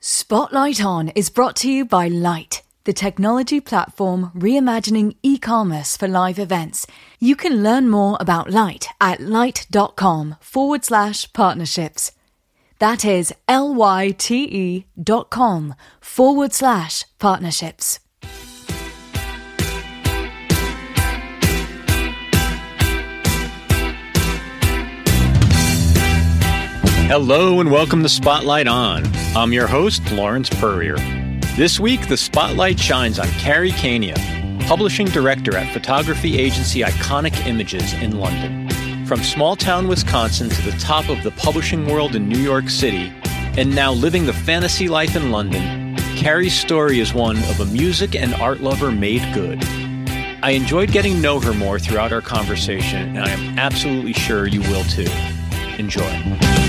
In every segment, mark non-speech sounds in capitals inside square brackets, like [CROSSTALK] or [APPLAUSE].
Spotlight On is brought to you by Lyte, the technology platform reimagining e commerce for live events. You can learn more about Lyte at lyte.com forward slash partnerships. That is L Y T E dot com forward slash partnerships. Hello and welcome to Spotlight On. I'm your host, Lawrence Peryer. This week, the spotlight shines on Carrie Kania, publishing director at photography agency Iconic Images in London. From small town Wisconsin to the top of the publishing world in New York City, and now living the fantasy life in London, Carrie's story is one of a music and art lover made good. I enjoyed getting to know her more throughout our conversation, and I am absolutely sure you will too. Enjoy.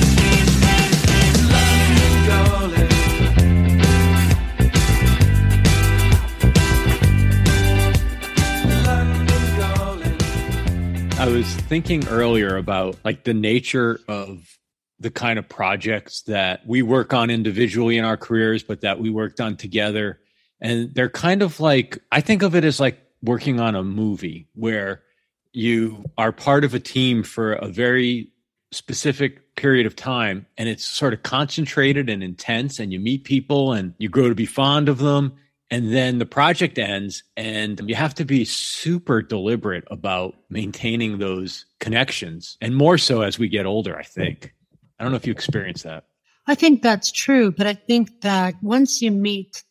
I was thinking earlier about like the nature of the kind of projects that we work on individually in our careers, but that we worked on together. And they're kind of like, I think of it as like working on a movie where you are part of a team for a very specific period of time and it's sort of concentrated and intense and you meet people and you grow to be fond of them and then the project ends and you have to be super deliberate about maintaining those connections and more so as we get older i think. I don't know if you experience that. I think that's true but i think that once you meet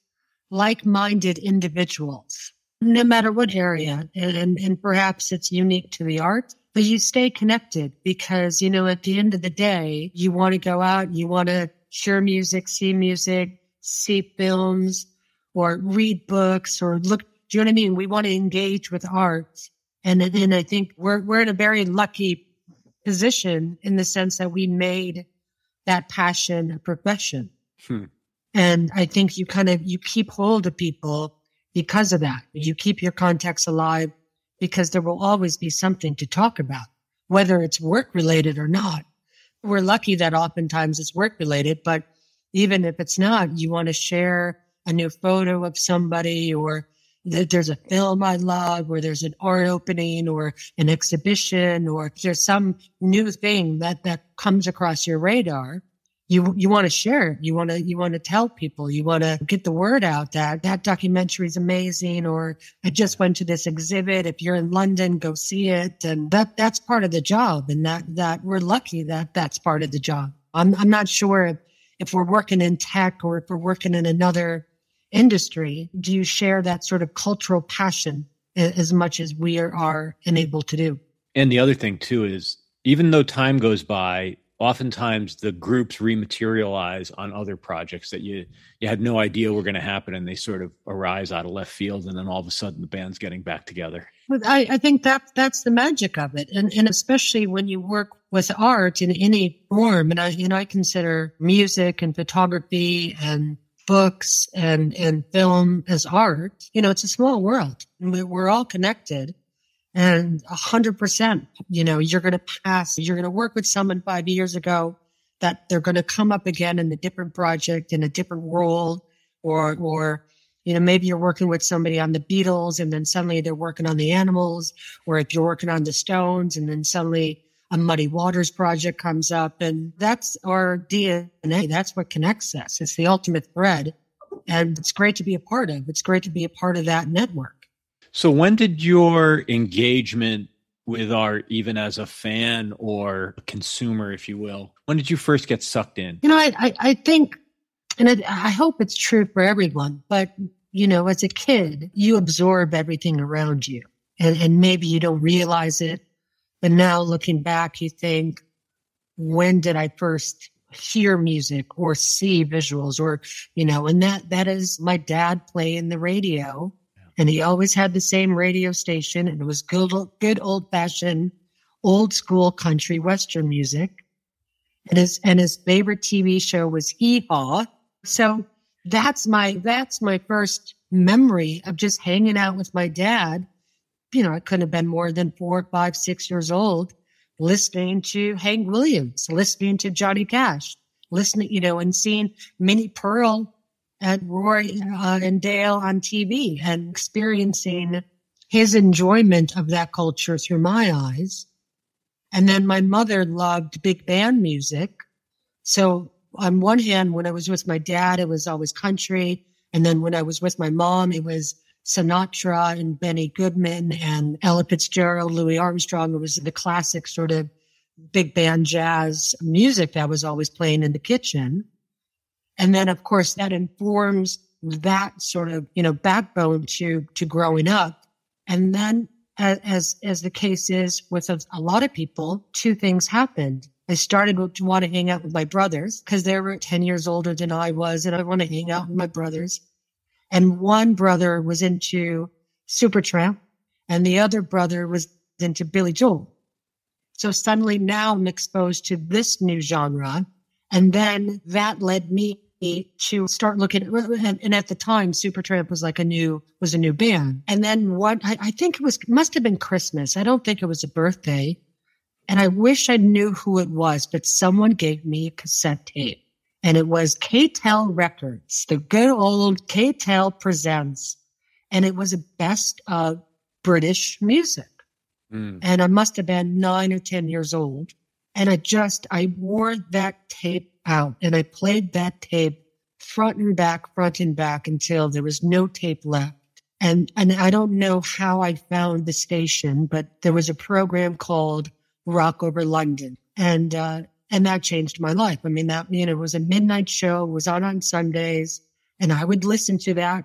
like-minded individuals no matter what area and, and, perhaps it's unique to the art but you stay connected because you know at the end of the day you want to go out you want to hear music see music see films or read books or look. Do you know what I mean? We want to engage with art. And then I think we're, we're in a very lucky position in the sense that we made that passion a profession. Hmm. And I think you kind of, you keep hold of people because of that. You keep your contacts alive because there will always be something to talk about, whether it's work related or not. We're lucky that oftentimes it's work related, but even if it's not, you want to share a new photo of somebody or that there's a film I love or there's an art opening or an exhibition or there's some new thing that, that comes across your radar. You, you want to share it. You want to, you want to tell people, you want to get the word out that that documentary is amazing or I just went to this exhibit. If you're in London, go see it. And that, that's part of the job. And that, that we're lucky that that's part of the job. I'm, I'm not sure if, if we're working in tech or if we're working in another industry, do you share that sort of cultural passion as much as we are enabled to do? And the other thing too is even though time goes by, oftentimes the groups rematerialize on other projects that you you had no idea were going to happen and they sort of arise out of left field and then all of a sudden the band's getting back together. I, I think that that's the magic of it. And, and especially when you work with art in any form and i you know i consider music and photography and books and, and film as art, you know, it's a small world. We're all connected and a hundred percent, you know, you're going to pass, you're going to work with someone five years ago that they're going to come up again in a different project, in a different role, or, or, you know, maybe you're working with somebody on the Beatles and then suddenly they're working on the animals, or if you're working on the Stones and then suddenly a Muddy Waters project comes up. And that's our DNA. That's what connects us. It's the ultimate thread. And it's great to be a part of. It's great to be a part of that network. So, when did your engagement with art, even as a fan or a consumer, if you will, when did you first get sucked in? You know, I, I, I think, and I, I hope it's true for everyone, but, you know, as a kid, you absorb everything around you. And, and maybe you don't realize it but now looking back, you think, when did I first hear music or see visuals or, you know, and that, that is my dad playing the radio and he always had the same radio station and it was good, good old fashioned, old school country western music. And his, and his favorite TV show was Hee Haw. So that's my, that's my first memory of just hanging out with my dad you know, I couldn't have been more than four, five, six years old listening to Hank Williams, listening to Johnny Cash, listening, you know, and seeing Minnie Pearl and Roy uh, and Dale on TV and experiencing his enjoyment of that culture through my eyes. And then my mother loved big band music. So on one hand, when I was with my dad, it was always country. And then when I was with my mom, it was Sinatra and Benny Goodman and Ella Fitzgerald, Louis Armstrong. It was the classic sort of big band jazz music that was always playing in the kitchen. And then, of course, that informs that sort of, you know, backbone to, to growing up. And then as, as the case is with a, a lot of people, two things happened. I started to want to hang out with my brothers because they were 10 years older than I was. And I want to hang out with my brothers. And one brother was into Supertramp and the other brother was into Billy Joel. So suddenly now I'm exposed to this new genre. And then that led me to start looking at, and at the time, Supertramp was like a new, was a new band. And then what, I, I think it was, must have been Christmas. I don't think it was a birthday. And I wish I knew who it was, but someone gave me a cassette tape and it was K-tel Records, the good old K-tel presents. And it was a best of British music. Mm. And I must have been nine or 10 years old. And I just, I wore that tape out and I played that tape front and back, front and back until there was no tape left. And, and I don't know how I found the station, but there was a program called Rock Over London. And, uh, and that changed my life. I mean, that, you know, it was a midnight show, was on on Sundays, and I would listen to that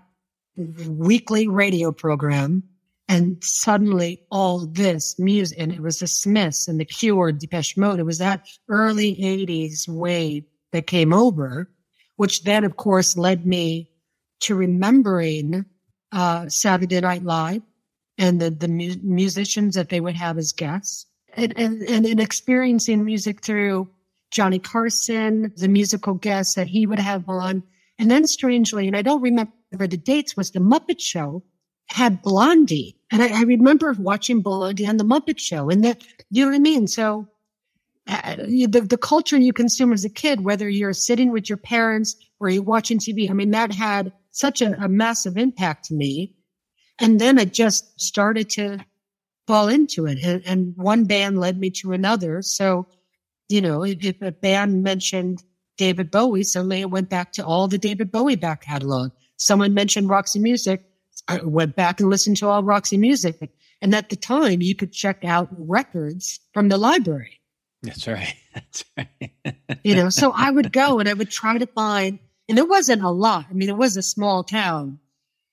weekly radio program. And suddenly all this music, and it was the Smiths and the Cure, Depeche Mode. It was that early 80s wave that came over, which then, of course, led me to remembering uh, Saturday Night Live and the, the mu- musicians that they would have as guests and, and, and experiencing music through Johnny Carson, the musical guests that he would have on. And then strangely, and I don't remember the dates, was the Muppet Show had Blondie. And I, I remember watching Blondie on the Muppet Show and that, you know what I mean? So uh, the, the culture you consume as a kid, whether you're sitting with your parents or you're watching TV, I mean, that had such a, a massive impact to me. And then I just started to fall into it. And, and one band led me to another. So you know, if, if a band mentioned David Bowie, suddenly it went back to all the David Bowie back catalog. Someone mentioned Roxy Music. I went back and listened to all Roxy Music. And at the time, you could check out records from the library. That's right. [LAUGHS] That's right. you know, so I would go and I would try to find, and it wasn't a lot. I mean, it was a small town,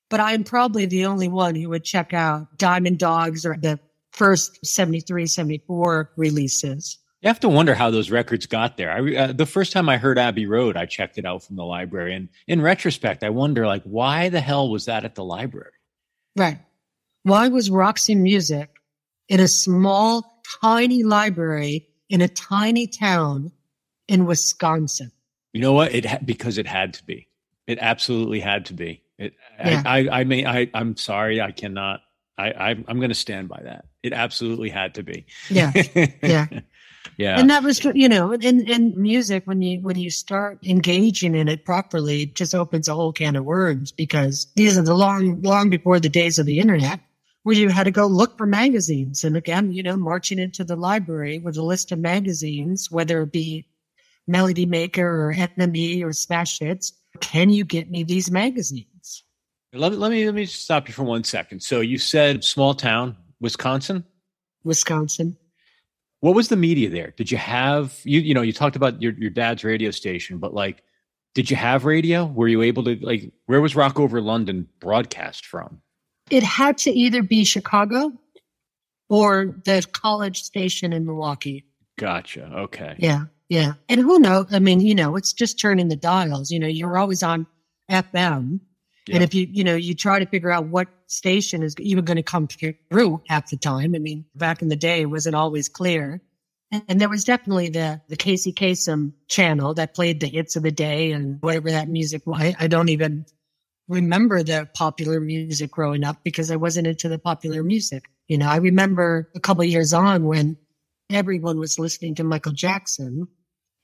but I'm probably the only one who would check out Diamond Dogs or the first 73, 74 releases. You have to wonder how those records got there. I, uh, the first time I heard Abbey Road, I checked it out from the library, and in retrospect, I wonder like why the hell was that at the library? Right. Why was Roxy Music in a small, tiny library in a tiny town in Wisconsin? You know what? It ha- because it had to be. It absolutely had to be. It. Yeah. I, I. I mean. I. I'm sorry. I cannot. I. I I'm going to stand by that. It absolutely had to be. Yeah. [LAUGHS] Yeah. Yeah. And that was, you know, in, in music, when you, when you start engaging in it properly, it just opens a whole can of worms because these are the long, long before the days of the internet where you had to go look for magazines. And again, you know, marching into the library with a list of magazines, whether it be Melody Maker or NME or Smash Hits. Can you get me these magazines? Let me, let me, let me stop you for one second. So you said small town, Wisconsin? Wisconsin. What was the media there? Did you have you you know you talked about your your dad's radio station, but like did you have radio? Were you able to like where was Rock Over London broadcast from? It had to either be Chicago or the college station in Milwaukee. Gotcha. Okay. Yeah. Yeah. And who knows? I mean, you know, it's just turning the dials. You know, you're always on FM. Yep. And if you, you know, you try to figure out what station is even going to come through half the time. I mean, back in the day, it wasn't always clear. And there was definitely the, the Casey Kasem channel that played the hits of the day and whatever that music was. I don't even remember the popular music growing up because I wasn't into the popular music. You know, I remember a couple years on when everyone was listening to Michael Jackson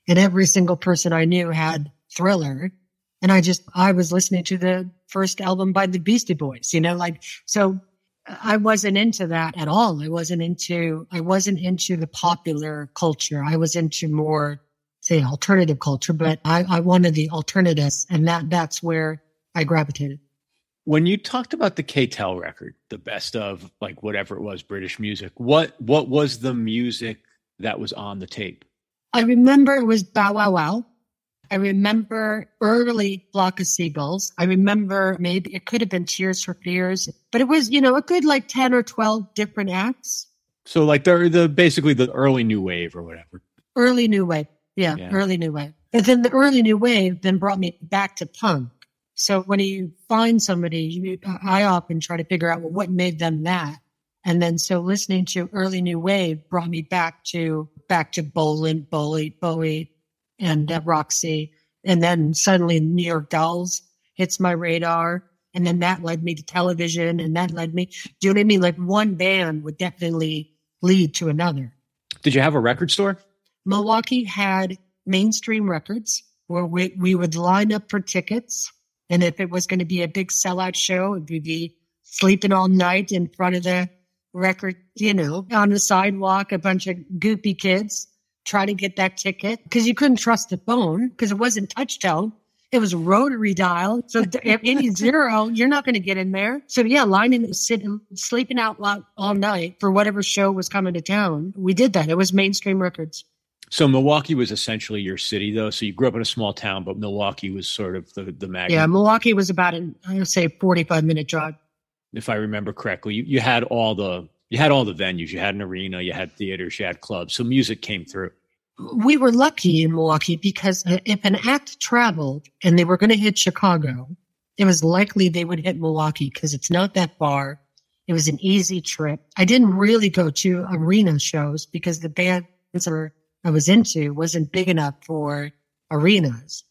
and every single person I knew had thriller. And I just, I was listening to the first album by the Beastie Boys, you know, like, so I wasn't into that at all. I wasn't into, I wasn't into the popular culture. I was into more, say, alternative culture, but I, I wanted the alternatives and that, that's where I gravitated. When you talked about the K-tel record, the best of like whatever it was, British music, what, what was the music that was on the tape? I remember it was Bow Wow Wow. I remember early Flock of Seagulls. I remember maybe it could have been Tears for Fears, but it was, you know, a good like 10 or 12 different acts. So like the, the basically the early new wave or whatever. Early new wave. Yeah, yeah. early new wave. And then the early new wave then brought me back to punk. So when you find somebody, you, uh, I often try to figure out well, what made them that. And then so listening to early new wave brought me back to back to Bolan, Bowie, Bowie, and uh, Roxy. And then suddenly New York Dolls hits my radar. And then that led me to television and that led me, do you know what I mean? Like one band would definitely lead to another. Did you have a record store? Milwaukee had mainstream records where we, we would line up for tickets. And if it was going to be a big sellout show, it would be sleeping all night in front of the record, you know, on the sidewalk, a bunch of goopy kids try to get that ticket because you couldn't trust the phone because it wasn't touchtone. It was rotary dial. So if any zero, you're not going to get in there. So yeah, lining, sitting, sleeping out loud all night for whatever show was coming to town. We did that. It was mainstream records. So Milwaukee was essentially your city, though. So you grew up in a small town, but Milwaukee was sort of the the magnet. Yeah, Milwaukee was about an I would say forty five minute drive. If I remember correctly, you, you had all the you had all the venues. You had an arena, you had theaters, you had clubs. So music came through we were lucky in Milwaukee because if an act traveled and they were going to hit Chicago, it was likely they would hit Milwaukee because it's not that far. It was an easy trip. I didn't really go to arena shows because the bands I was into wasn't big enough for arenas.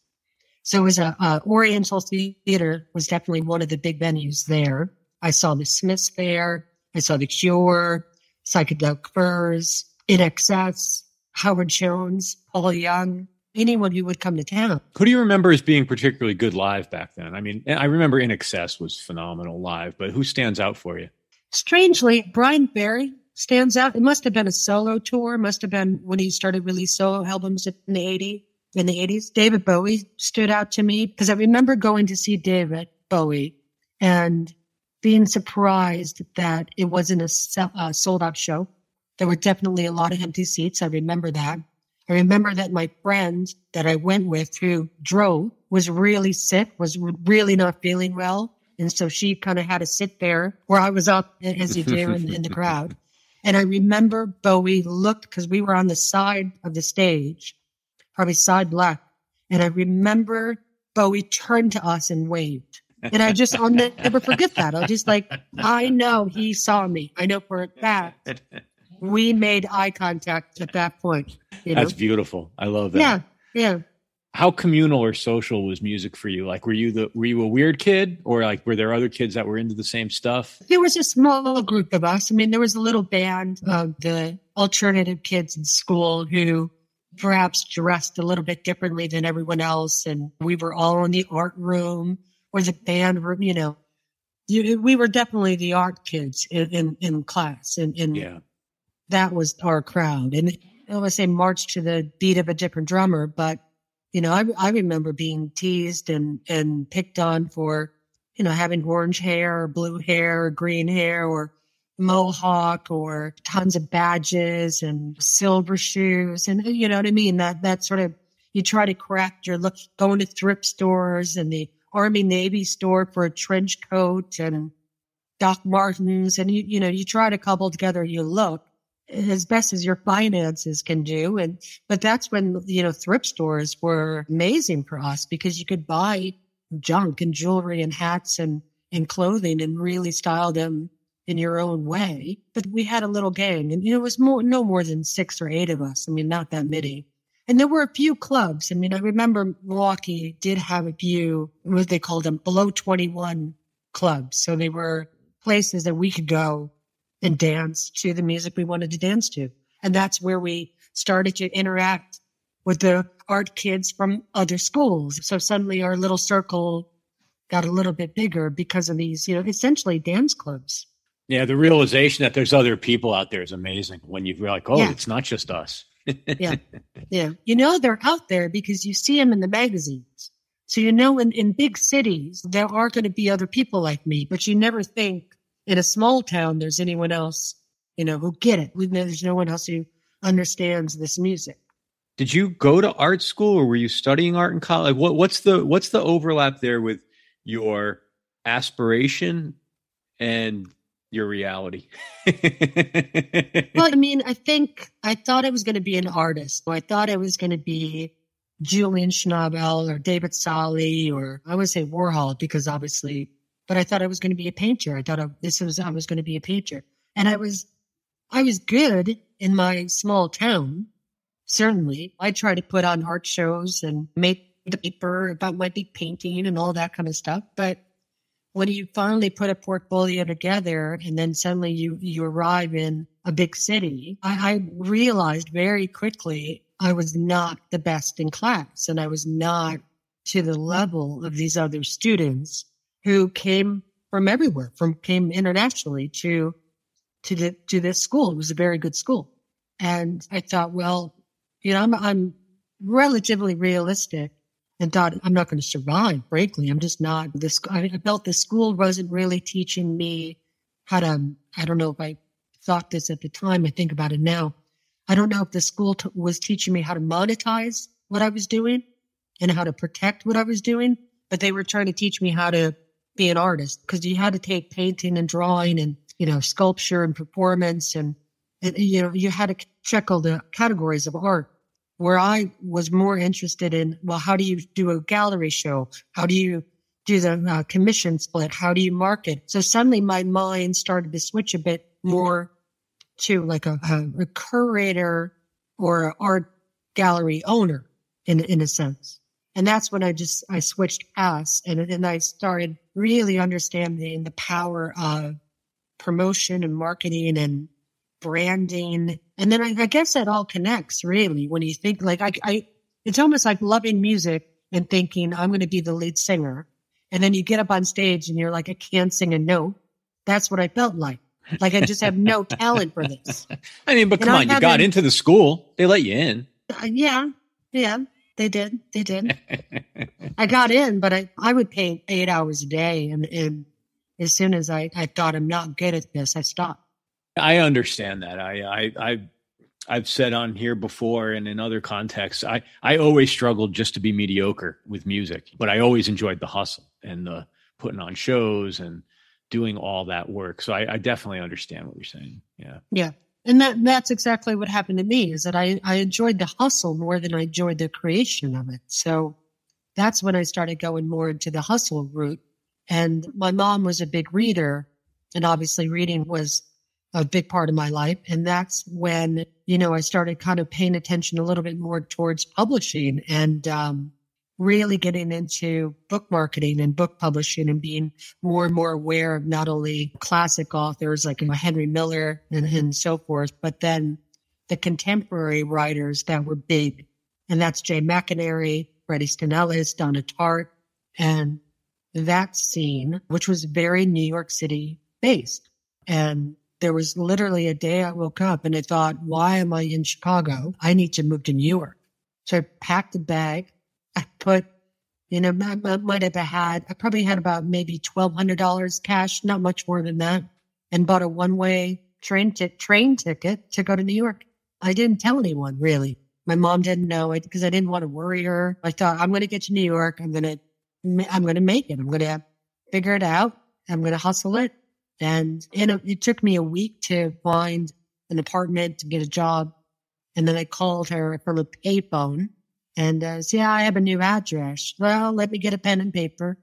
So it was a, a Oriental Theater was definitely one of the big venues there. I saw the Smiths there. I saw the Cure, Psychedelic Furs, INXS, Howard Jones, Paul Young, anyone who would come to town. Who do you remember as being particularly good live back then? I mean, I remember INXS was phenomenal live, but who stands out for you? Strangely, Bryan Ferry stands out. It must have been a solo tour. Must have been when he started release solo albums in the 80s. In the 80s, David Bowie stood out to me because I remember going to see David Bowie and being surprised that it wasn't a uh, sold out show. There were definitely a lot of empty seats. I remember that. I remember that my friend that I went with who drove was really sick, was really not feeling well. And so she kind of had to sit there where I was up as you do in, in the crowd. And I remember Bowie looked because we were on the side of the stage, probably side left. And I remember Bowie turned to us and waved. And I just, I'll never forget that. I was just like, I know he saw me. I know for a fact we made eye contact at that point. You know? That's beautiful. I love that. Yeah, yeah. How communal or social was music for you? Like, were you the were you a weird kid, or like were there other kids that were into the same stuff? There was a small group of us. I mean, there was a little band of the alternative kids in school who perhaps dressed a little bit differently than everyone else, and we were all in the art room or the band room. You know, we were definitely the art kids in in, in class, and, and yeah that was our crowd. And I to say march to the beat of a different drummer, but you know, I, I remember being teased and, and picked on for, you know, having orange hair or blue hair or green hair or mohawk or tons of badges and silver shoes. And you know what I mean? That, that sort of, you try to craft your look, going to thrift stores and the Army Navy store for a trench coat and Doc Martens. And you, you know, you try to cobble together your look as best as your finances can do. And, but that's when, you know, thrift stores were amazing for us because you could buy junk and jewelry and hats and, and clothing and really style them in your own way. But we had a little gang and you know, it was more, no more than six or eight of us. I mean, not that many. And there were a few clubs. I mean, I remember Milwaukee did have a few, what they called them, below 21 clubs. So they were places that we could go and dance to the music we wanted to dance to. And that's where we started to interact with the art kids from other schools. So suddenly our little circle got a little bit bigger because of these, you know, essentially dance clubs. Yeah, the realization that there's other people out there is amazing when you're like, oh, yeah. it's not just us. [LAUGHS] yeah. [LAUGHS] Yeah. You know, they're out there because you see them in the magazines. So, you know, in, in big cities, there are going to be other people like me, but you never think in a small town there's anyone else, you know, who get it. There's no one else who understands this music. Did you go to art school or were you studying art in college? What, what's the what's the overlap there with your aspiration and your reality? [LAUGHS] well, I mean, I think I thought I was going to be an artist. I thought I was going to be Julian Schnabel or David Salle or I would say Warhol because obviously, but I thought I was going to be a painter. I thought I, this was, I was going to be a painter and I was, I was good in my small town. Certainly I tried to put on art shows and make the paper about my big painting and all that kind of stuff. But when you finally put a portfolio together and then suddenly you, you arrive in a big city, I, I realized very quickly I was not the best in class and I was not to the level of these other students who came from everywhere, from came internationally to to the, to this school. It was a very good school. And I thought, well, you know, I'm, I'm relatively realistic and thought I'm not going to survive. Frankly, I'm just not this. I felt the school wasn't really teaching me how to. I don't know if I thought this at the time. I think about it now. I don't know if the school t- was teaching me how to monetize what I was doing and how to protect what I was doing, but they were trying to teach me how to be an artist because you had to take painting and drawing and you know sculpture and performance and, and you know you had to check all the categories of art where I was more interested in, well, how do you do a gallery show? How do you do the uh, commission split? How do you market? So suddenly my mind started to switch a bit more to like a, a, a curator or an art gallery owner in, in a sense. And that's when I just, I switched paths and, and I started really understanding the power of promotion and marketing and branding. And then I, I, guess that all connects really when you think like I, I, it's almost like loving music and thinking I'm going to be the lead singer. And then you get up on stage and you're like, I can't sing a note. That's what I felt like. Like I just have no [LAUGHS] talent for this. I mean, but and come I on, you got into the school. They let you in. Uh, yeah. Yeah. They did. They did. [LAUGHS] I got in, but I, I would paint eight hours a day. And, and as soon as I, I thought I'm not good at this, I stopped. I understand that. I, I, I, I've said on here before and in other contexts, I, I always struggled just to be mediocre with music, but I always enjoyed the hustle and the putting on shows and doing all that work. So I, I definitely understand what you're saying. Yeah. Yeah. And that, that's exactly what happened to me is that I, I enjoyed the hustle more than I enjoyed the creation of it. So that's when I started going more into the hustle route. And my mom was a big reader and obviously reading was a big part of my life. And that's when, you know, I started kind of paying attention a little bit more towards publishing and, um, really getting into book marketing and book publishing and being more and more aware of not only classic authors like you know, Henry Miller and, mm-hmm. and so forth, but then the contemporary writers that were big. And that's Jay McInerney, Bret Easton Ellis, Donna Tartt, and that scene, which was very New York City based. And there was literally a day I woke up and I thought, why am I in Chicago? I need to move to New York. So I packed a bag. I put, you know, I, might have had, I probably had about maybe $1,200 cash, not much more than that, and bought a one way train, t- train ticket to go to New York. I didn't tell anyone really. My mom didn't know it because I didn't want to worry her. I thought, I'm going to get to New York. I'm going to, I'm going to make it. I'm going to figure it out. I'm going to hustle it. And it, it took me a week to find an apartment to get a job. And then I called her from a payphone and uh, yeah, I have a new address. Well, let me get a pen and paper.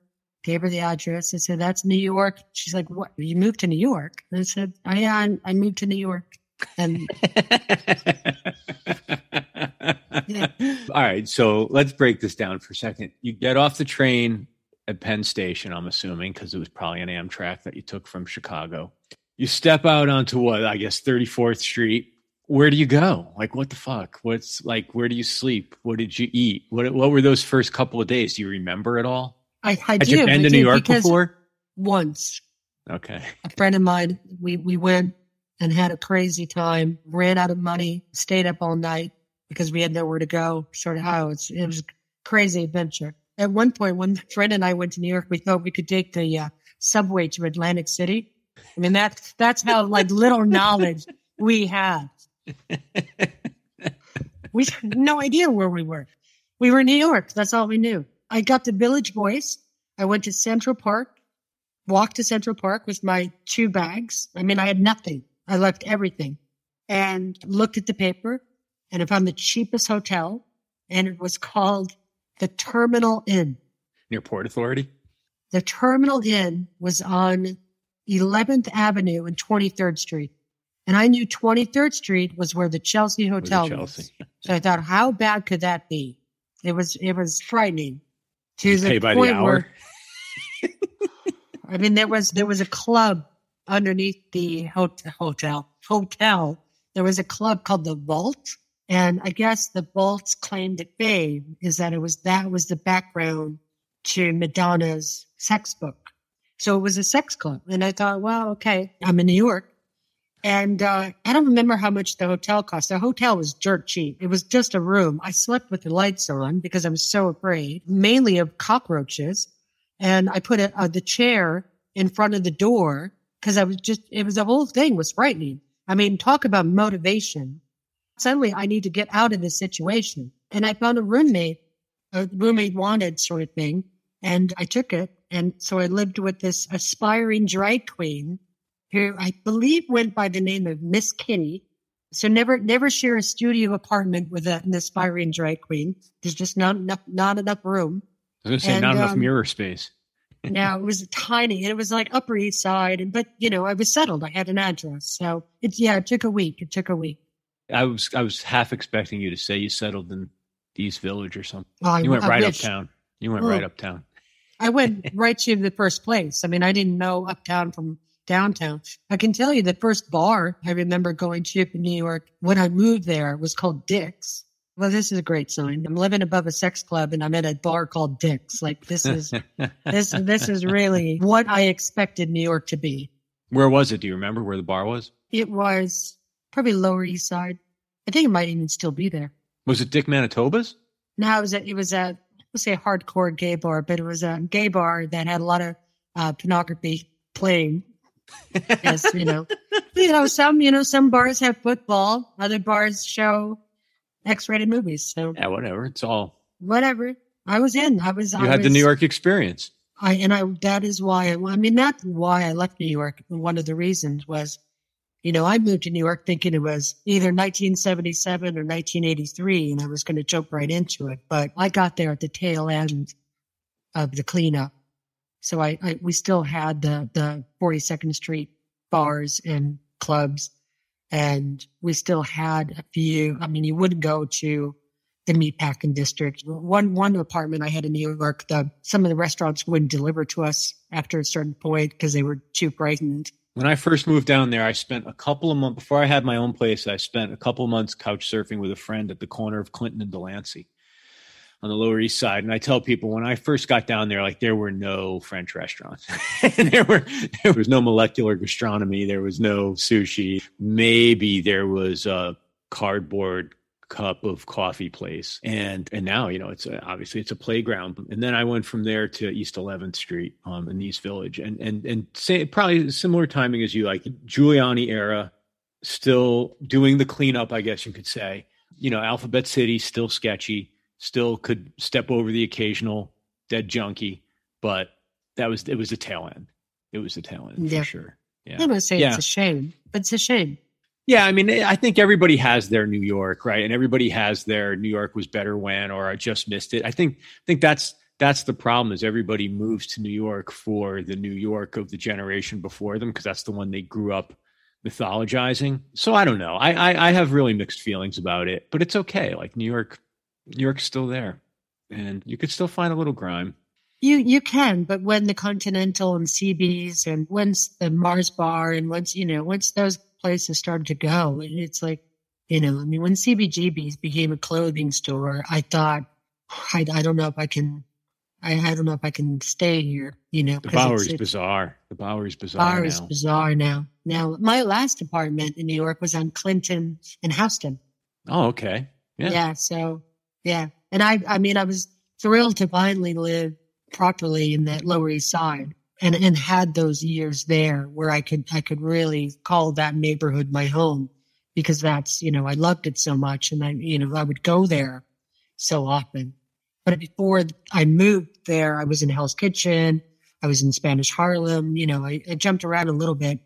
Gave her the address. I said, that's New York. She's like, what? You moved to New York? I said, oh, yeah, I, moved to New York. And yeah. [LAUGHS] all right. So let's break this down for a second. You get off the train at Penn Station, I'm assuming, because it was probably an Amtrak that you took from Chicago. you step out onto what I guess 34th Street. Where do you go? Like, what the fuck? What's like? Where do you sleep? What did you eat? What What were those first couple of days? Do you remember it all? I, I Had do. you been I to New York before? Once. Okay. a friend of mine, we, we went and had a crazy time, ran out of money, stayed up all night because we had nowhere to go. Sort of how it's, it was a crazy adventure. At one point, when friend and I went to New York, we thought we could take the uh, subway to Atlantic City. I mean, that's, that's how like little knowledge we had. We had no idea where we were. We were in New York. That's all we knew. I got the Village Voice. I went to Central Park, walked to Central Park with my two bags. I mean, I had nothing. I left everything and looked at the paper and I found the cheapest hotel and it was called the Terminal Inn. Near Port Authority. The Terminal Inn was on 11th Avenue and 23rd Street. And I knew 23rd Street was where the Chelsea Was Hotel Chelsea? was. So I thought, how bad could that be? It was, it was frightening. To You the the point hour. where- [LAUGHS] I mean, there was, there was a club underneath the hot- hotel, hotel. There was a club called the Vault. And I guess the Vault's claim to fame is that it was, that was the background to Madonna's sex book. So it was a sex club. And I thought, well, okay, I'm in New York. And uh, I don't remember how much the hotel cost. The hotel was dirt cheap. It was just a room. I slept with the lights on because I was so afraid, mainly of cockroaches. And I put it, uh, the chair in front of the door because I was just, it was the whole thing was frightening. I mean, talk about motivation. Suddenly I need to get out of this situation. And I found a roommate, a roommate wanted sort of thing. And I took it. And so I lived with this aspiring drag queen who I believe went by the name of Miss Kinney. So never, never share a studio apartment with an aspiring drag queen. There's just not enough, not enough room. I was going to say, And, not enough um, mirror space. [LAUGHS] Now it was tiny and it was like Upper East Side. And, but you know, I was settled. I had an address. So it, yeah, it took a week. It took a week. I was I was half expecting you to say you settled in the East Village or something. Oh, I, You went I right wish. uptown. You went Oh. right uptown. I went [LAUGHS] right to the first place. I mean, I didn't know uptown from downtown. I can tell you the first bar I remember going to in New York when I moved there was called Dick's. Well, this is a great sign. I'm living above a sex club and I'm at a bar called Dick's. Like this is [LAUGHS] this this is really what I expected New York to be. Where was it? Do you remember where the bar was? It was probably Lower East Side. I think it might even still be there. Was it Dick Manitoba's? No, it was a, it was a let's say a hardcore gay bar, but it was a gay bar that had a lot of uh, pornography playing. Yes, you know, you know some you know some bars have football, other bars show X-rated movies. So Yeah, whatever. It's all whatever, I was in. I was. you I had the New York experience. I and I that is why I, I mean that's why I left New York. One of the reasons was, you know, I moved to New York thinking it was either 1977 or 1983, and I was going to jump right into it. But I got there at the tail end of the cleanup, so I, I we still had the the 42nd Street bars and clubs, and we still had a few. I mean, you wouldn't go to the meatpacking district. One one apartment I had in New York, the, some of the restaurants wouldn't deliver to us after a certain point because they were too frightened. When I first moved down there, I spent a couple of months before I had my own place. I spent a couple of months couch surfing with a friend at the corner of Clinton and Delancey on the Lower East Side. And I tell people when I first got down there, like there were no French restaurants, and [LAUGHS] there were there was no molecular gastronomy, there was no sushi. Maybe there was a cardboard cup of coffee place. And and now you know it's a, obviously it's a playground. And then i went from there to east 11th street um in east village. And and and say probably similar timing as you like giuliani era still doing the cleanup i guess you could say. You know alphabet city still sketchy still could step over the occasional dead junkie but that was it was a tail end it was a tail end Yeah. for sure yeah I'm to say Yeah. it's a shame, but it's a shame. yeah, I mean, I think everybody has their New York, right? And everybody has their New York was better when, or I just missed it. I think, I think that's that's the problem is everybody moves to New York for the New York of the generation before them because that's the one they grew up mythologizing. So I don't know. I, I I have really mixed feelings about it, but it's okay. Like New York, York's still there, and you could still find a little grime. You you can, but when the Continental and CB's and once the Mars Bar and once you know once those places started to go, it's like you know I mean when CBGB's became a clothing store, I thought I, I don't know if I can I, I don't know if I can stay here. You know, the Bowery's bizarre. The Bowery's bizarre. Bowery's now. bizarre now. Now my last apartment in New York was on Clinton and Houston. Oh, okay. Yeah. Yeah. So yeah, and I I mean I was thrilled to finally live properly in that Lower East Side and, and had those years there where I could, I could really call that neighborhood my home because that's, you know, I loved it so much and I, you know, I would go there so often. But before I moved there, I was in Hell's Kitchen. I was in Spanish Harlem. You know, I, I jumped around a little bit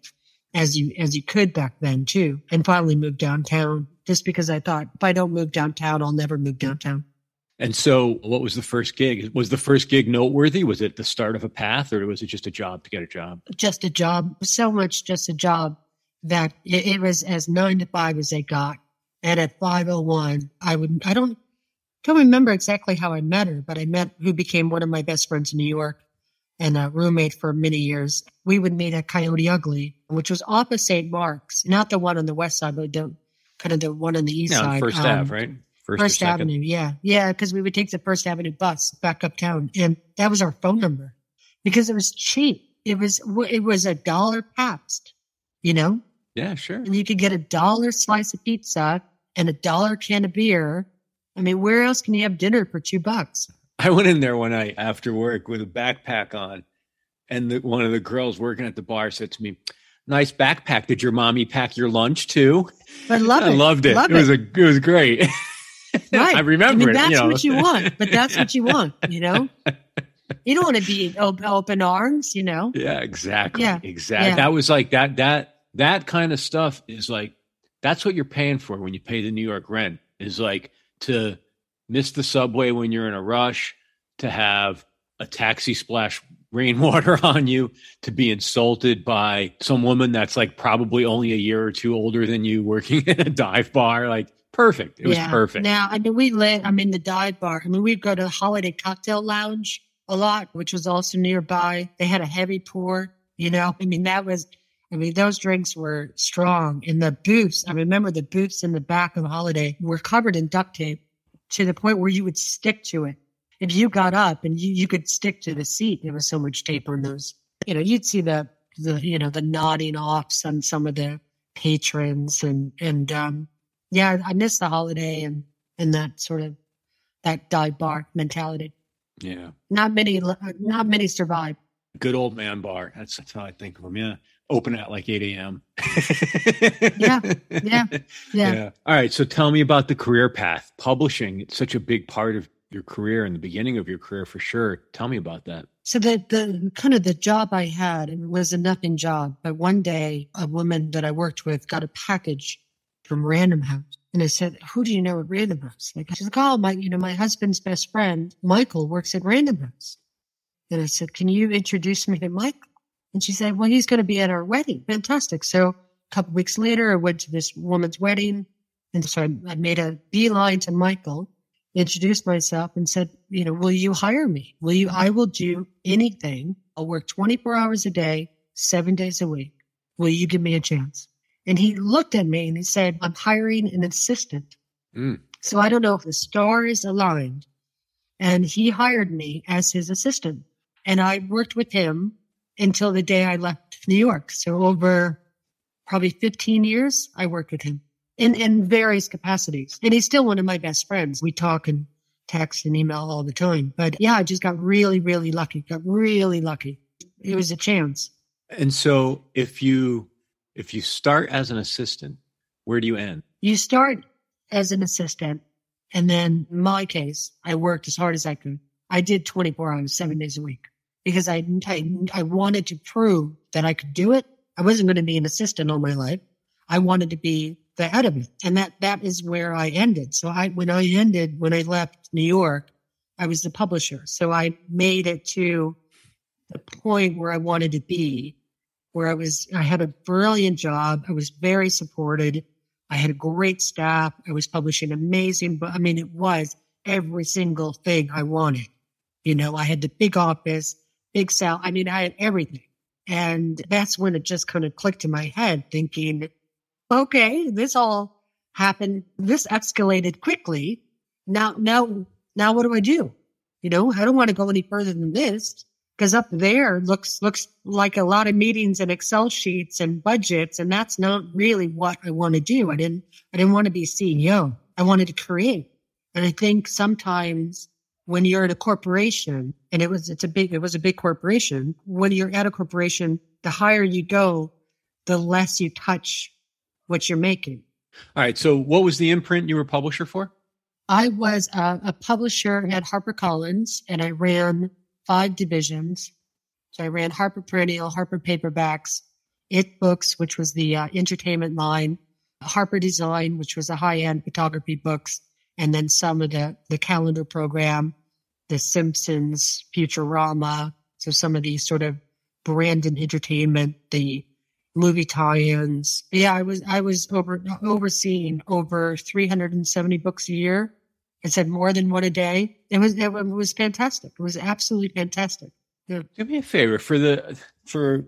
as you, as you could back then too. And finally moved downtown just because I thought if I don't move downtown, I'll never move downtown. And so, what was the first gig? Was the first gig noteworthy? Was it the start of a path, or was it just a job to get a job? Just a job. So much just a job that it, it was as nine to five as they got. And at five oh one, I would I don't don't remember exactly how I met her, but I met who became one of my best friends in New York and a roommate for many years. We would meet at Coyote Ugly, which was off of St. Mark's, not the one on the west side, but kind of the one on the east yeah, side. First um, Ave, right? First, First Avenue, yeah, yeah, because we would take the First Avenue bus back uptown, and that was our phone number because it was cheap. It was it was a dollar Pabst, you know. Yeah, sure. And you could get a dollar slice of pizza and a dollar can of beer. I mean, where else can you have dinner for two bucks? I went in there one night after work with a backpack on, and the, one of the girls working at the bar said to me, "Nice backpack. Did your mommy pack your lunch too?" I love it. I loved it. Love it, it was a it was great. [LAUGHS] Right. I remember I mean, That's it, you know. what you want, but that's what you want, you know? [LAUGHS] You don't want to be open, open arms, you know? Yeah, exactly. Yeah. Exactly. Yeah. That was like that, that, that kind of stuff is like, that's what you're paying for when you pay the New York rent is like to miss the subway when you're in a rush, to have a taxi splash rainwater [LAUGHS] on you, to be insulted by some woman that's like probably only a year or two older than you working [LAUGHS] in a dive bar. Like perfect. It was perfect. Now, I mean, we live, I'm in the dive bar. I mean, we'd go to the Holiday Cocktail Lounge a lot, which was also nearby. They had a heavy pour, you know, I mean, that was, I mean, those drinks were strong. And the booths, I remember the booths in the back of Holiday were covered in duct tape to the point where you would stick to it. If you got up and you, you could stick to the seat, there was so much tape on those. You know, you'd see the, the, you know, the nodding offs on some of the patrons and, and, um, yeah, I miss the holiday and and that sort of that dive bar mentality. Yeah, not many, not many survive. Good old man bar. That's, that's how I think of them. Yeah, open at like eight a.m. [LAUGHS] yeah, yeah, [LAUGHS] yeah, yeah. All right. So tell me about the career path. Publishing. It's such a big part of your career and the beginning of your career for sure. Tell me about that. So the the kind of the job I had was a nothing job. But one day, a woman that I worked with got a package from Random House. And I said, who do you know at Random House? Like, she's like, oh, my, you know, my husband's best friend, Michael, works at Random House. And I said, can you introduce me to Michael? And she said, well, he's going to be at our wedding. Fantastic. So a couple weeks later, I went to this woman's wedding. And so I, I made a beeline to Michael, introduced myself and said, you know, will you hire me? Will you, I will do anything. I'll work 24 hours a day, seven days a week. Will you give me a chance? And he looked at me and he said, I'm hiring an assistant. Mm. So I don't know if the stars aligned. And he hired me as his assistant. And I worked with him until the day I left New York. So over probably 15 years, I worked with him in, in various capacities. And he's still one of my best friends. We talk and text and email all the time. But yeah, I just got really, really lucky. Got really lucky. It was a chance. And so if you if you start as an assistant, where do you end? You start as an assistant. And then in my case, I worked as hard as I could. I did 24 hours, seven days a week because I, I, I wanted to prove that I could do it. I wasn't going to be an assistant all my life. I wanted to be head of it. And that, that is where I ended. So I, when I ended, when I left New York, I was the publisher. So I made it to the point where I wanted to be where I was, I had a brilliant job. I was very supported. I had a great staff. I was publishing amazing, but I mean, it was every single thing I wanted. You know, I had the big office, big cell. I mean, I had everything. And that's when it just kind of clicked in my head thinking, okay, this all happened. This escalated quickly. Now, now, now what do I do? You know, I don't want to go any further than this because up there looks, looks like a lot of meetings and Excel sheets and budgets. And that's not really what I want to do. I didn't, I didn't want to be CEO. I wanted to create. And I think sometimes when you're at a corporation and it was, it's a big, it was a big corporation. When you're at a corporation, the higher you go, the less you touch what you're making. All right. So what was the imprint you were publisher for? I was a, a publisher at HarperCollins and I ran five divisions. So I ran Harper Perennial, Harper Paperbacks, It Books, which was the uh, entertainment line, Harper Design, which was the high end photography books, and then some of the, the calendar program, The Simpsons, Futurama. So some of these sort of branded entertainment, the movie tie-ins. Yeah, I was, I was over, overseeing over 370 books a year. I said more than one a day. It was, it was fantastic. It was absolutely fantastic. Yeah. Do me a favor for the, for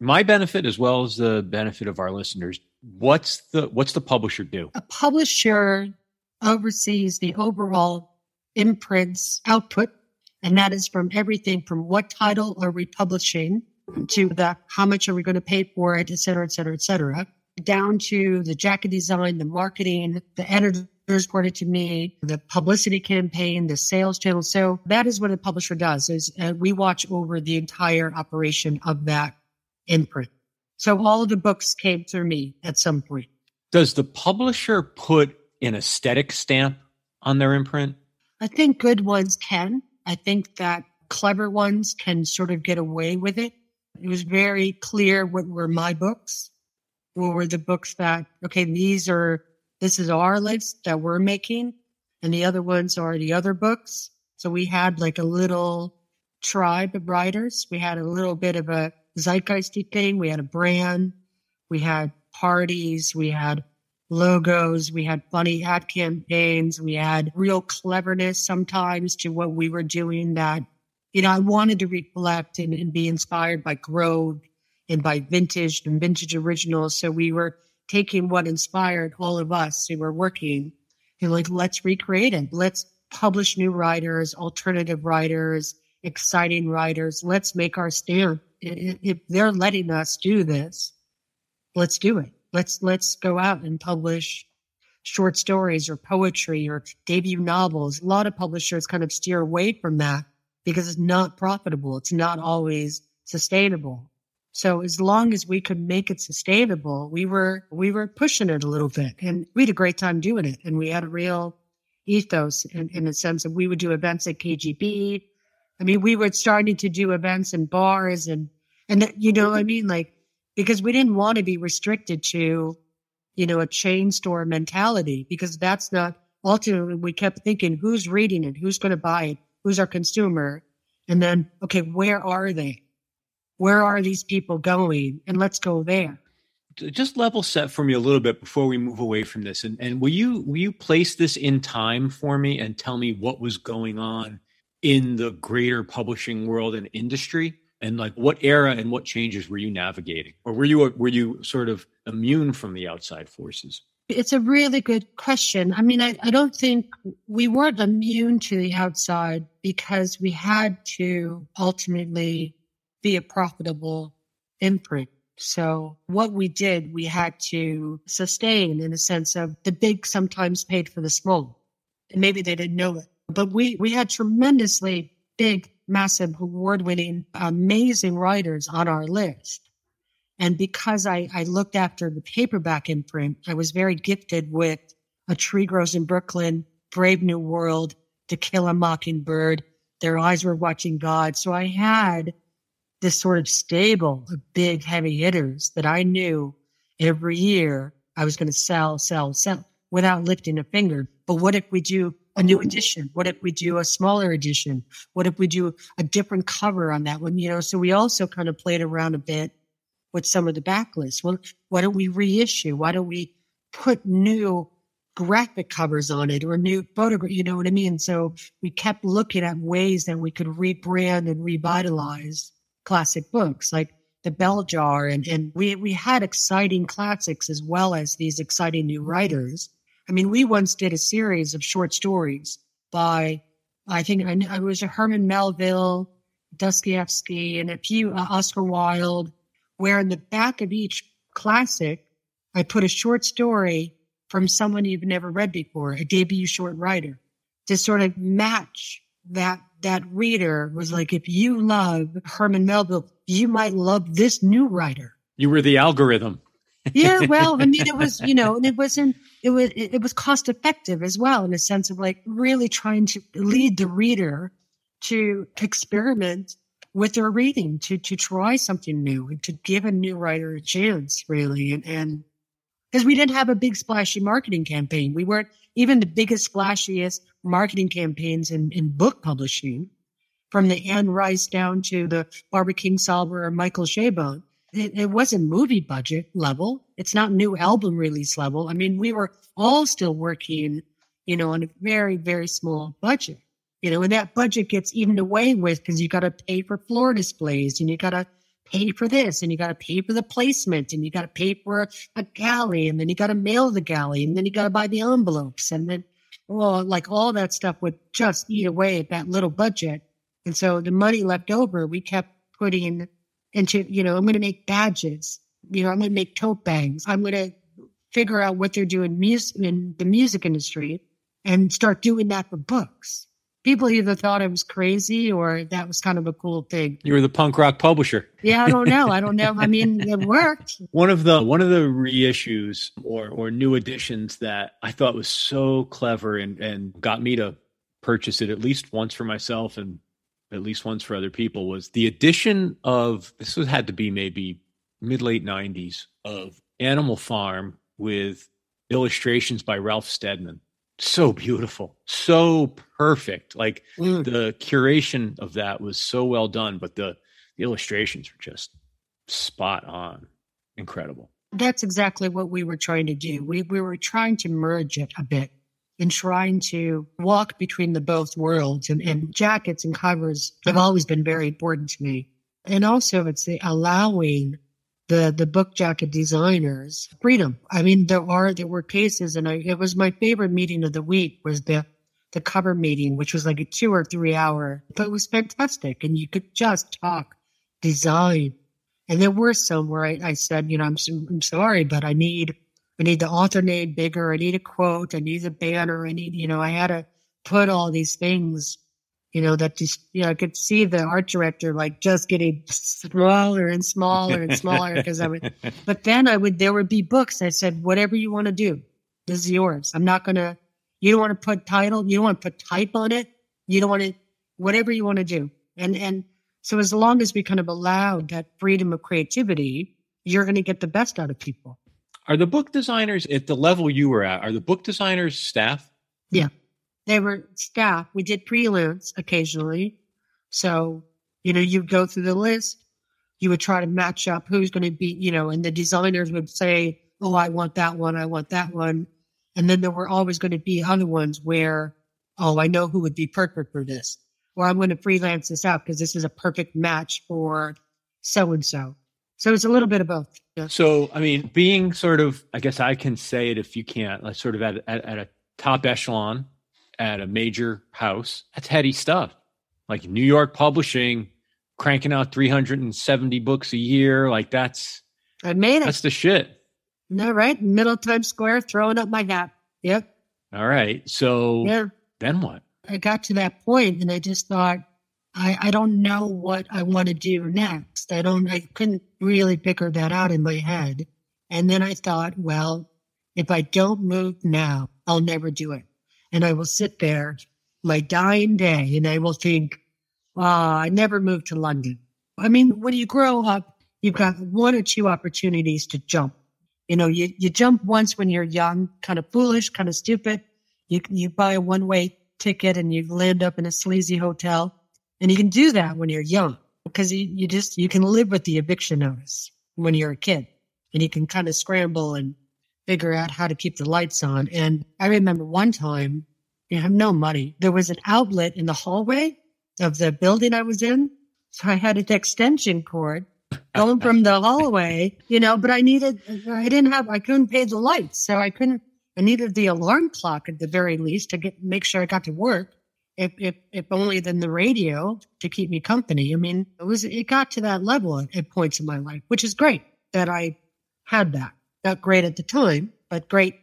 my benefit as well as the benefit of our listeners. What's the, what's the publisher do? A publisher oversees the overall imprints output. And that is from everything from what title are we publishing to the how much are we going to pay for it, et cetera, et cetera, et cetera, down to the jacket design, the marketing, the editors reported to me, the publicity campaign, the sales channel. So that is what a publisher does is uh, we watch over the entire operation of that imprint. So all of the books came through me at some point. Does the publisher put an aesthetic stamp on their imprint? I think good ones can. I think that clever ones can sort of get away with it. It was very clear what were my books, what were the books that, okay, these are, this is our list that we're making, and the other ones are the other books. So we had like a little tribe of writers. We had a little bit of a zeitgeisty thing. We had a brand. We had parties. We had logos. We had funny ad campaigns. We had real cleverness sometimes to what we were doing that, you know, I wanted to reflect and, and be inspired by Grove and by vintage and vintage originals. So we were taking what inspired all of us who were working and like, let's recreate it. Let's publish new writers, alternative writers, exciting writers. Let's make our stand. If they're letting us do this, let's do it. Let's let's go out and publish short stories or poetry or debut novels. A lot of publishers kind of steer away from that because it's not profitable. It's not always sustainable. So as long as we could make it sustainable, we were we were pushing it a little bit, and we had a great time doing it. And we had a real ethos in, in the sense that we would do events at KGB. I mean, we were starting to do events in bars and and you know, what I mean, like because we didn't want to be restricted to, you know, a chain store mentality because that's not ultimately we kept thinking who's reading it, who's going to buy it, who's our consumer, and then okay, where are they? Where are these people going? And let's go there. Just level set for me a little bit before we move away from this, and and will you will you place this in time for me and tell me what was going on in the greater publishing world and industry? and like what era and what changes were you navigating or were you were you sort of immune from the outside forces it's a really good question. I mean I, I don't think we weren't immune to the outside because we had to ultimately be a profitable imprint. So what we did we had to sustain in a sense of the big sometimes paid for the small. And maybe they didn't know it. But we we had tremendously big massive award winning, amazing writers on our list. And because I, I looked after the paperback imprint, I was very gifted with A Tree Grows in Brooklyn, Brave New World, To Kill a Mockingbird, Their Eyes Were Watching God. So I had this sort of stable of big, heavy hitters that I knew every year I was going to sell, sell, sell without lifting a finger. But what if we do a new edition? What if we do a smaller edition? What if we do a different cover on that one? You know, so we also kind of played around a bit with some of the backlists. Well, why don't we reissue? Why don't we put new graphic covers on it or new photograph. You know what I mean? So we kept looking at ways that we could rebrand and revitalize classic books like the Bell Jar. And, and we, we had exciting classics as well as these exciting new writers. I mean, we once did a series of short stories by, I think I, I was Herman Melville, Dostoevsky, and a few uh, Oscar Wilde, where in the back of each classic, I put a short story from someone you've never read before, a debut short writer, to sort of match that that reader was like, if you love Herman Melville, you might love this new writer. You were the algorithm. yeah, well, I mean, it [LAUGHS] was, you know, and it wasn't, it was, it was cost effective as well in a sense of like really trying to lead the reader to experiment with their reading, to to try something new, and to give a new writer a chance, really, and and because we didn't have a big splashy marketing campaign, we weren't even the biggest, splashiest marketing campaigns in, in book publishing, from the Anne Rice down to the Barbara Kingsolver or Michael Chabon. It, it wasn't movie budget level. It's not new album release level. I mean, we were all still working, you know, on a very, very small budget, you know, and that budget gets evened away with because you got to pay for floor displays and you got to pay for this and you got to pay for the placement and you got to pay for a galley and then you got to mail the galley and then you got to buy the envelopes and then well like all that stuff would just eat away at that little budget. And so the money left over we kept putting into you know i'm going to make badges you know i'm going to make tote bags i'm going to figure out what they're doing music in the music industry and start doing that for books people either thought I was crazy or that was kind of a cool thing. You were the punk rock publisher. Yeah, I don't know. I don't know. I mean, it [LAUGHS] worked. One of the one of the reissues or or new editions that I thought was so clever and and got me to purchase it at least once for myself and at least once for other people was the addition of this was had to be maybe mid late 90s of Animal Farm with illustrations by Ralph Steadman so beautiful, so perfect. Like mm. the curation of that was so well done, but the, the illustrations were just spot on, incredible. That's exactly what we were trying to do. We we were trying to merge it a bit and trying to walk between the both worlds. And, and jackets and covers have always been very important to me. And also, it's the allowing the the book jacket designers freedom. I mean, there are there were cases, and I, it was my favorite meeting of the week was the the cover meeting, which was like a two or three hour, but it was fantastic, and you could just talk design. And there were some where I, I said, you know, I'm I'm sorry, but I need I need the author name bigger. I need a quote. I need a banner. I need, you know, I had to put all these things you know, that just, you know, I could see the art director like just getting smaller and smaller and smaller [LAUGHS] because I would, but then I would, there would be books. I said, whatever you want to do, this is yours. I'm not going to, you don't want to put title, you don't want to put type on it. You don't want to, whatever you want to do. And, and so as long as we kind of allowed that freedom of creativity, you're going to get the best out of people. Are the book designers at the level you were at? Are the book designers staff? Yeah. They were staff. We did freelance occasionally. So, you know, you'd go through the list, you would try to match up who's going to be, you know, and the designers would say, Oh, I want that one. I want that one. And then there were always going to be other ones where, Oh, I know who would be perfect for this. Or I'm going to freelance this out because this is a perfect match for so and so. So it's a little bit of both. Yeah. So, I mean, being sort of, I guess I can say it if you can't, like sort of at, at, at a top echelon at a major house, that's heady stuff. Like New York Publishing cranking out 370 books a year. Like that's I made it. That's the shit. No, right? Middle Times Square, throwing up my hat. Yep. All right. So yeah. then what? I got to that point and I just thought, I, I don't know what I want to do next. I don't I couldn't really figure that out in my head. And then I thought, well, if I don't move now, I'll never do it and I will sit there my dying day and I will think, oh, I never moved to London. I mean, when you grow up, you've got one or two opportunities to jump. You know, you, you jump once when you're young, kind of foolish, kind of stupid. You, you buy a one way ticket and you land up in a sleazy hotel. And you can do that when you're young because you, you just, you can live with the eviction notice when you're a kid and you can kind of scramble and figure out how to keep the lights on. And I remember one time, you have no money. There was an outlet in the hallway of the building I was in. So I had an extension cord going from the hallway, you know, but I needed, I didn't have, I couldn't pay the lights. So I couldn't, I needed the alarm clock at the very least to get, make sure I got to work. If, if, if only then the radio to keep me company. I mean, it was, it got to that level at, at points in my life, which is great that I had that. Not great at the time, but great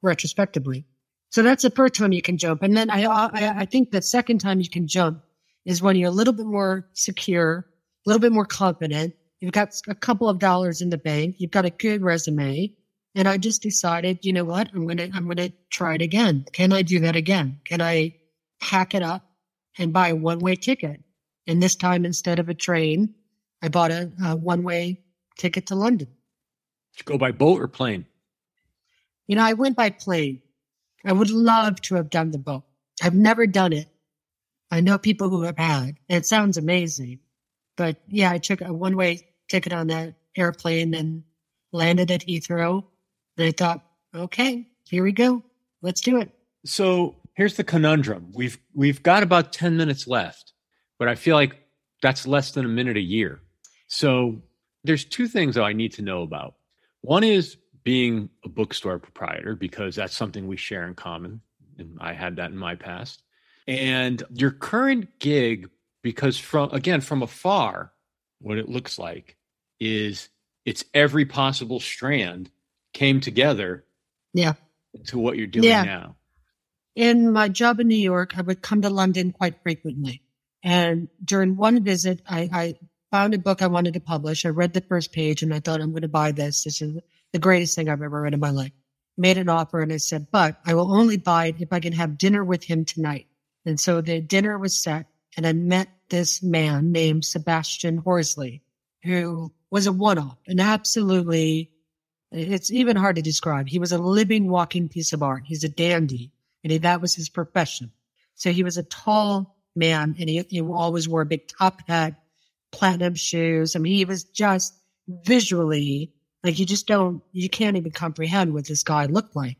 retrospectively. So that's the first time you can jump. And then I, I, I think the second time you can jump is when you're a little bit more secure, a little bit more confident. You've got a couple of dollars in the bank. You've got a good resume. And I just decided, you know what? I'm going to, I'm going to try it again. Can I do that again? Can I pack it up and buy a one way ticket? And this time, instead of a train, I bought a, a one way ticket to London. Did you go by boat or plane? You know, I went by plane. I would love to have done the boat. I've never done it. I know people who have had. It sounds amazing. But yeah, I took a one way ticket on that airplane and landed at Heathrow. And I thought, okay, here we go. Let's do it. So here's the conundrum. We've we've got about 10 minutes left, but I feel like that's less than a minute a year. So there's two things that I need to know about. One is being a bookstore proprietor because that's something we share in common. And I had that in my past. And your current gig, because from again, from afar, what it looks like is it's every possible strand came together yeah to what you're doing yeah. now in my job in new york i would come to london quite frequently and during one visit i, I found a book i wanted to publish i read the first page and i thought i'm going to buy this this is the greatest thing i've ever read in my life made an offer and i said but i will only buy it if i can have dinner with him tonight and so the dinner was set and i met this man named sebastian horsley who was a one off and absolutely, it's even hard to describe. He was a living, walking piece of art. He's a dandy and he, that was his profession. So he was a tall man and he, he always wore a big top hat, platinum shoes. I mean, he was just visually like you just don't, you can't even comprehend what this guy looked like.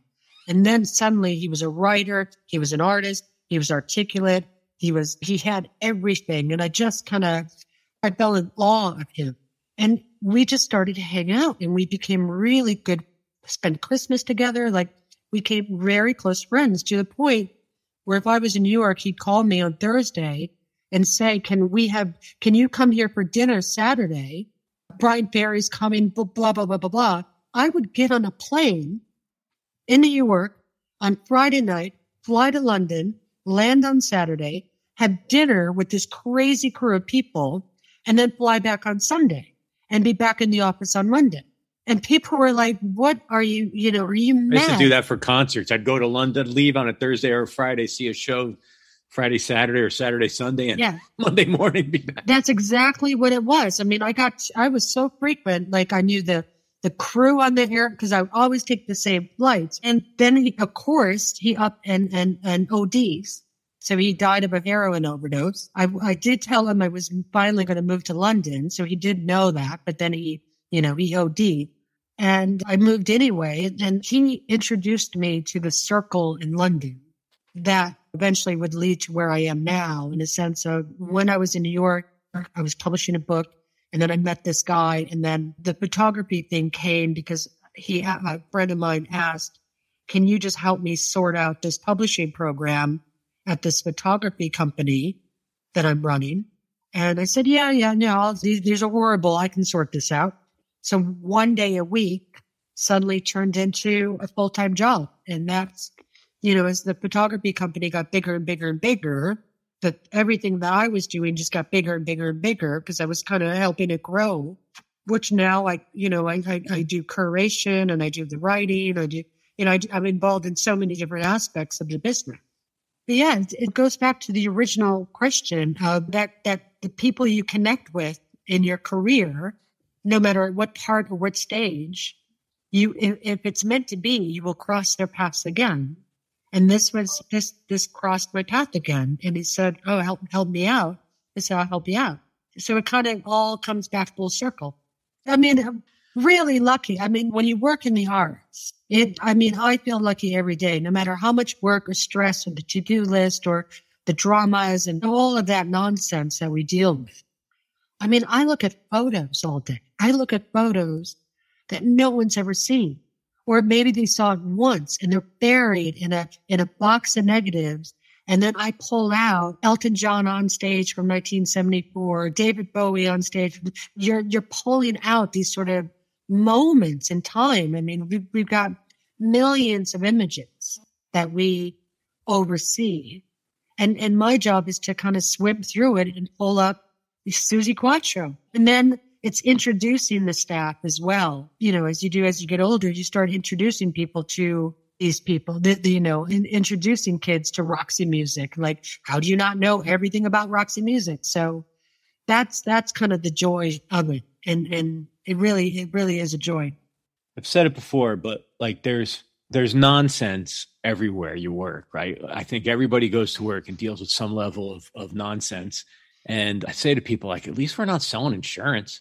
And then suddenly he was a writer. He was an artist. He was articulate. He was, he had everything. And I just kind of, I fell in awe of him. And we just started to hang out and we became really good, spend Christmas together. Like we became very close friends to the point where if I was in New York, he'd call me on Thursday and say, can we have, can you come here for dinner Saturday? Bryan Ferry's coming, blah, blah, blah, blah, blah. I would get on a plane in New York on Friday night, fly to London, land on Saturday, have dinner with this crazy crew of people, and then fly back on Sunday and be back in the office on Monday. And people were like, what are you, you know, are you mad? I used to do that for concerts. I'd go to London, leave on a Thursday or a Friday, see a show Friday, Saturday, or Saturday, Sunday, and yeah. [LAUGHS] Monday morning be back. That's exactly what it was. I mean, I got, I was so frequent, like I knew the, the crew on the air because I would always take the same flights. And then he, of course, he up and, and, and ODs. So he died of a heroin overdose. I, I did tell him I was finally going to move to London. So he did know that, but then he, you know, he OD'd and I moved anyway. And he introduced me to the circle in London that eventually would lead to where I am now in a sense of when I was in New York, I was publishing a book and then I met this guy and then the photography thing came because he, a friend of mine asked, can you just help me sort out this publishing program? at this photography company that I'm running. And I said, yeah, yeah, no, these, these are horrible. I can sort this out. So one day a week suddenly turned into a full time job. And that's, you know, as the photography company got bigger and bigger and bigger, that everything that I was doing just got bigger and bigger and bigger because I was kind of helping it grow, which now I, you know, I, I, I do curation and I do the writing. I do, you know, I, I'm involved in so many different aspects of the business But yeah, it goes back to the original question uh, that that the people you connect with in your career, no matter what part or what stage, you if it's meant to be, you will cross their paths again. And this was this this crossed my path again, and he said, "Oh, help help me out." I said, "I'll help you out." So it kind of all comes back full circle. I mean, I'm really lucky. I mean, when you work in the arts, It, I mean, I feel lucky every day, no matter how much work or stress or the to-do list or the dramas and all of that nonsense that we deal with. I mean, I look at photos all day. I look at photos that no one's ever seen. Or maybe they saw it once and they're buried in a, in a box of negatives. And then I pull out Elton John on stage from 1974, David Bowie on stage. You're, you're pulling out these sort of moments in time. I mean, we've, we've got millions of images that we oversee. And, and my job is to kind of swim through it and pull up Suzi Quatro. And then it's introducing the staff as well. You know, as you do as you get older, you start introducing people to these people, the, you know, in, introducing kids to Roxy music. Like, how do you not know everything about Roxy music? So that's, that's kind of the joy of it. And, and it really, it really is a joy. I've said it before, but like there's, there's nonsense everywhere you work, right? I think everybody goes to work and deals with some level of, of nonsense. And I say to people, like, at least we're not selling insurance.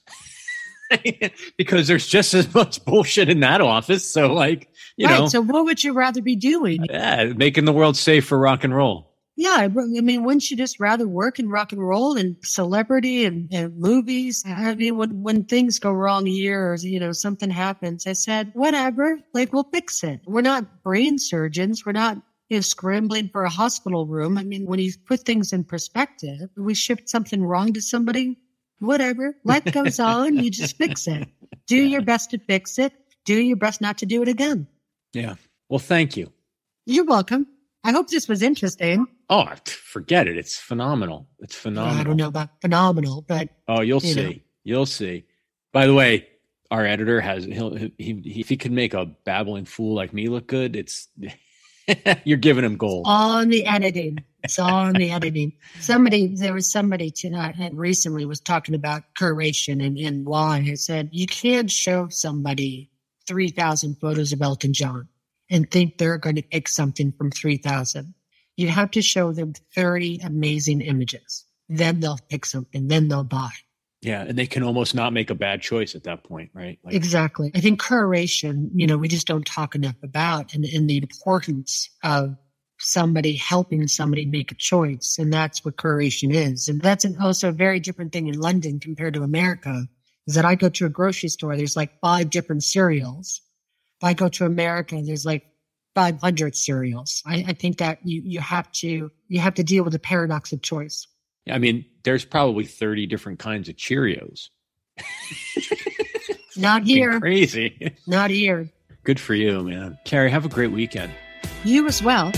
[LAUGHS] because there's just as much bullshit in that office. So, like, you right, know. So, what would you rather be doing? Yeah, making the world safe for rock and roll. Yeah, I mean, wouldn't you just rather work in rock and roll and celebrity and, and movies? I mean, when, when things go wrong here or, you know, something happens, I said, whatever, like, we'll fix it. We're not brain surgeons. We're not know, scrambling for a hospital room. I mean, when you put things in perspective, we shipped something wrong to somebody, whatever, life goes [LAUGHS] on. You just fix it. Do your best to fix it. Do your best not to do it again. Yeah. Well, thank you. You're welcome. I hope this was interesting. Oh, forget it. It's phenomenal. It's phenomenal. I don't know about phenomenal, but oh, you'll you see. Know. You'll see. By the way, our editor has he'll he, he, if he can make a babbling fool like me look good, it's [LAUGHS] You're giving him gold. On the editing. It's on the editing. Somebody, there was somebody tonight had recently was talking about curation and, and why. I said, you can't show somebody 3,000 photos of Elton John and think they're going to pick something from 3,000. You have to show them 30 amazing images. Then they'll pick something. Then they'll buy. Yeah, and they can almost not make a bad choice at that point, right? Like, exactly. I think curation, you know, we just don't talk enough about and, and the importance of somebody helping somebody make a choice. And that's what curation is. And that's also a very different thing in London compared to America is that I go to a grocery store, there's like five different cereals. If I go to America, there's like 500 cereals. I, I think that you, you have to, you have to deal with the paradox of choice. I mean, there's probably 30 different kinds of Cheerios. [LAUGHS] Not here. Crazy. Not here. Good for you, man. Carrie, have a great weekend. You as well.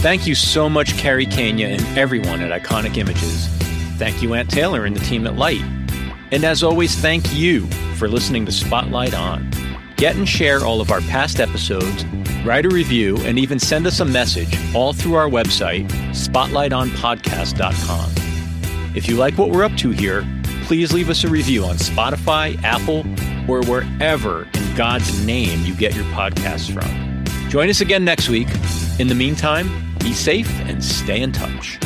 Thank you so much, Carrie Kania and everyone at Iconic Images. Thank you, Aunt Taylor and the team at Lyte. And as always, thank you for listening to Spotlight On. Get and share all of our past episodes write a review, and even send us a message all through our website, spotlightonpodcast.com. If you like what we're up to here, please leave us a review on Spotify, Apple, or wherever in God's name you get your podcasts from. Join us again next week. In the meantime, be safe and stay in touch.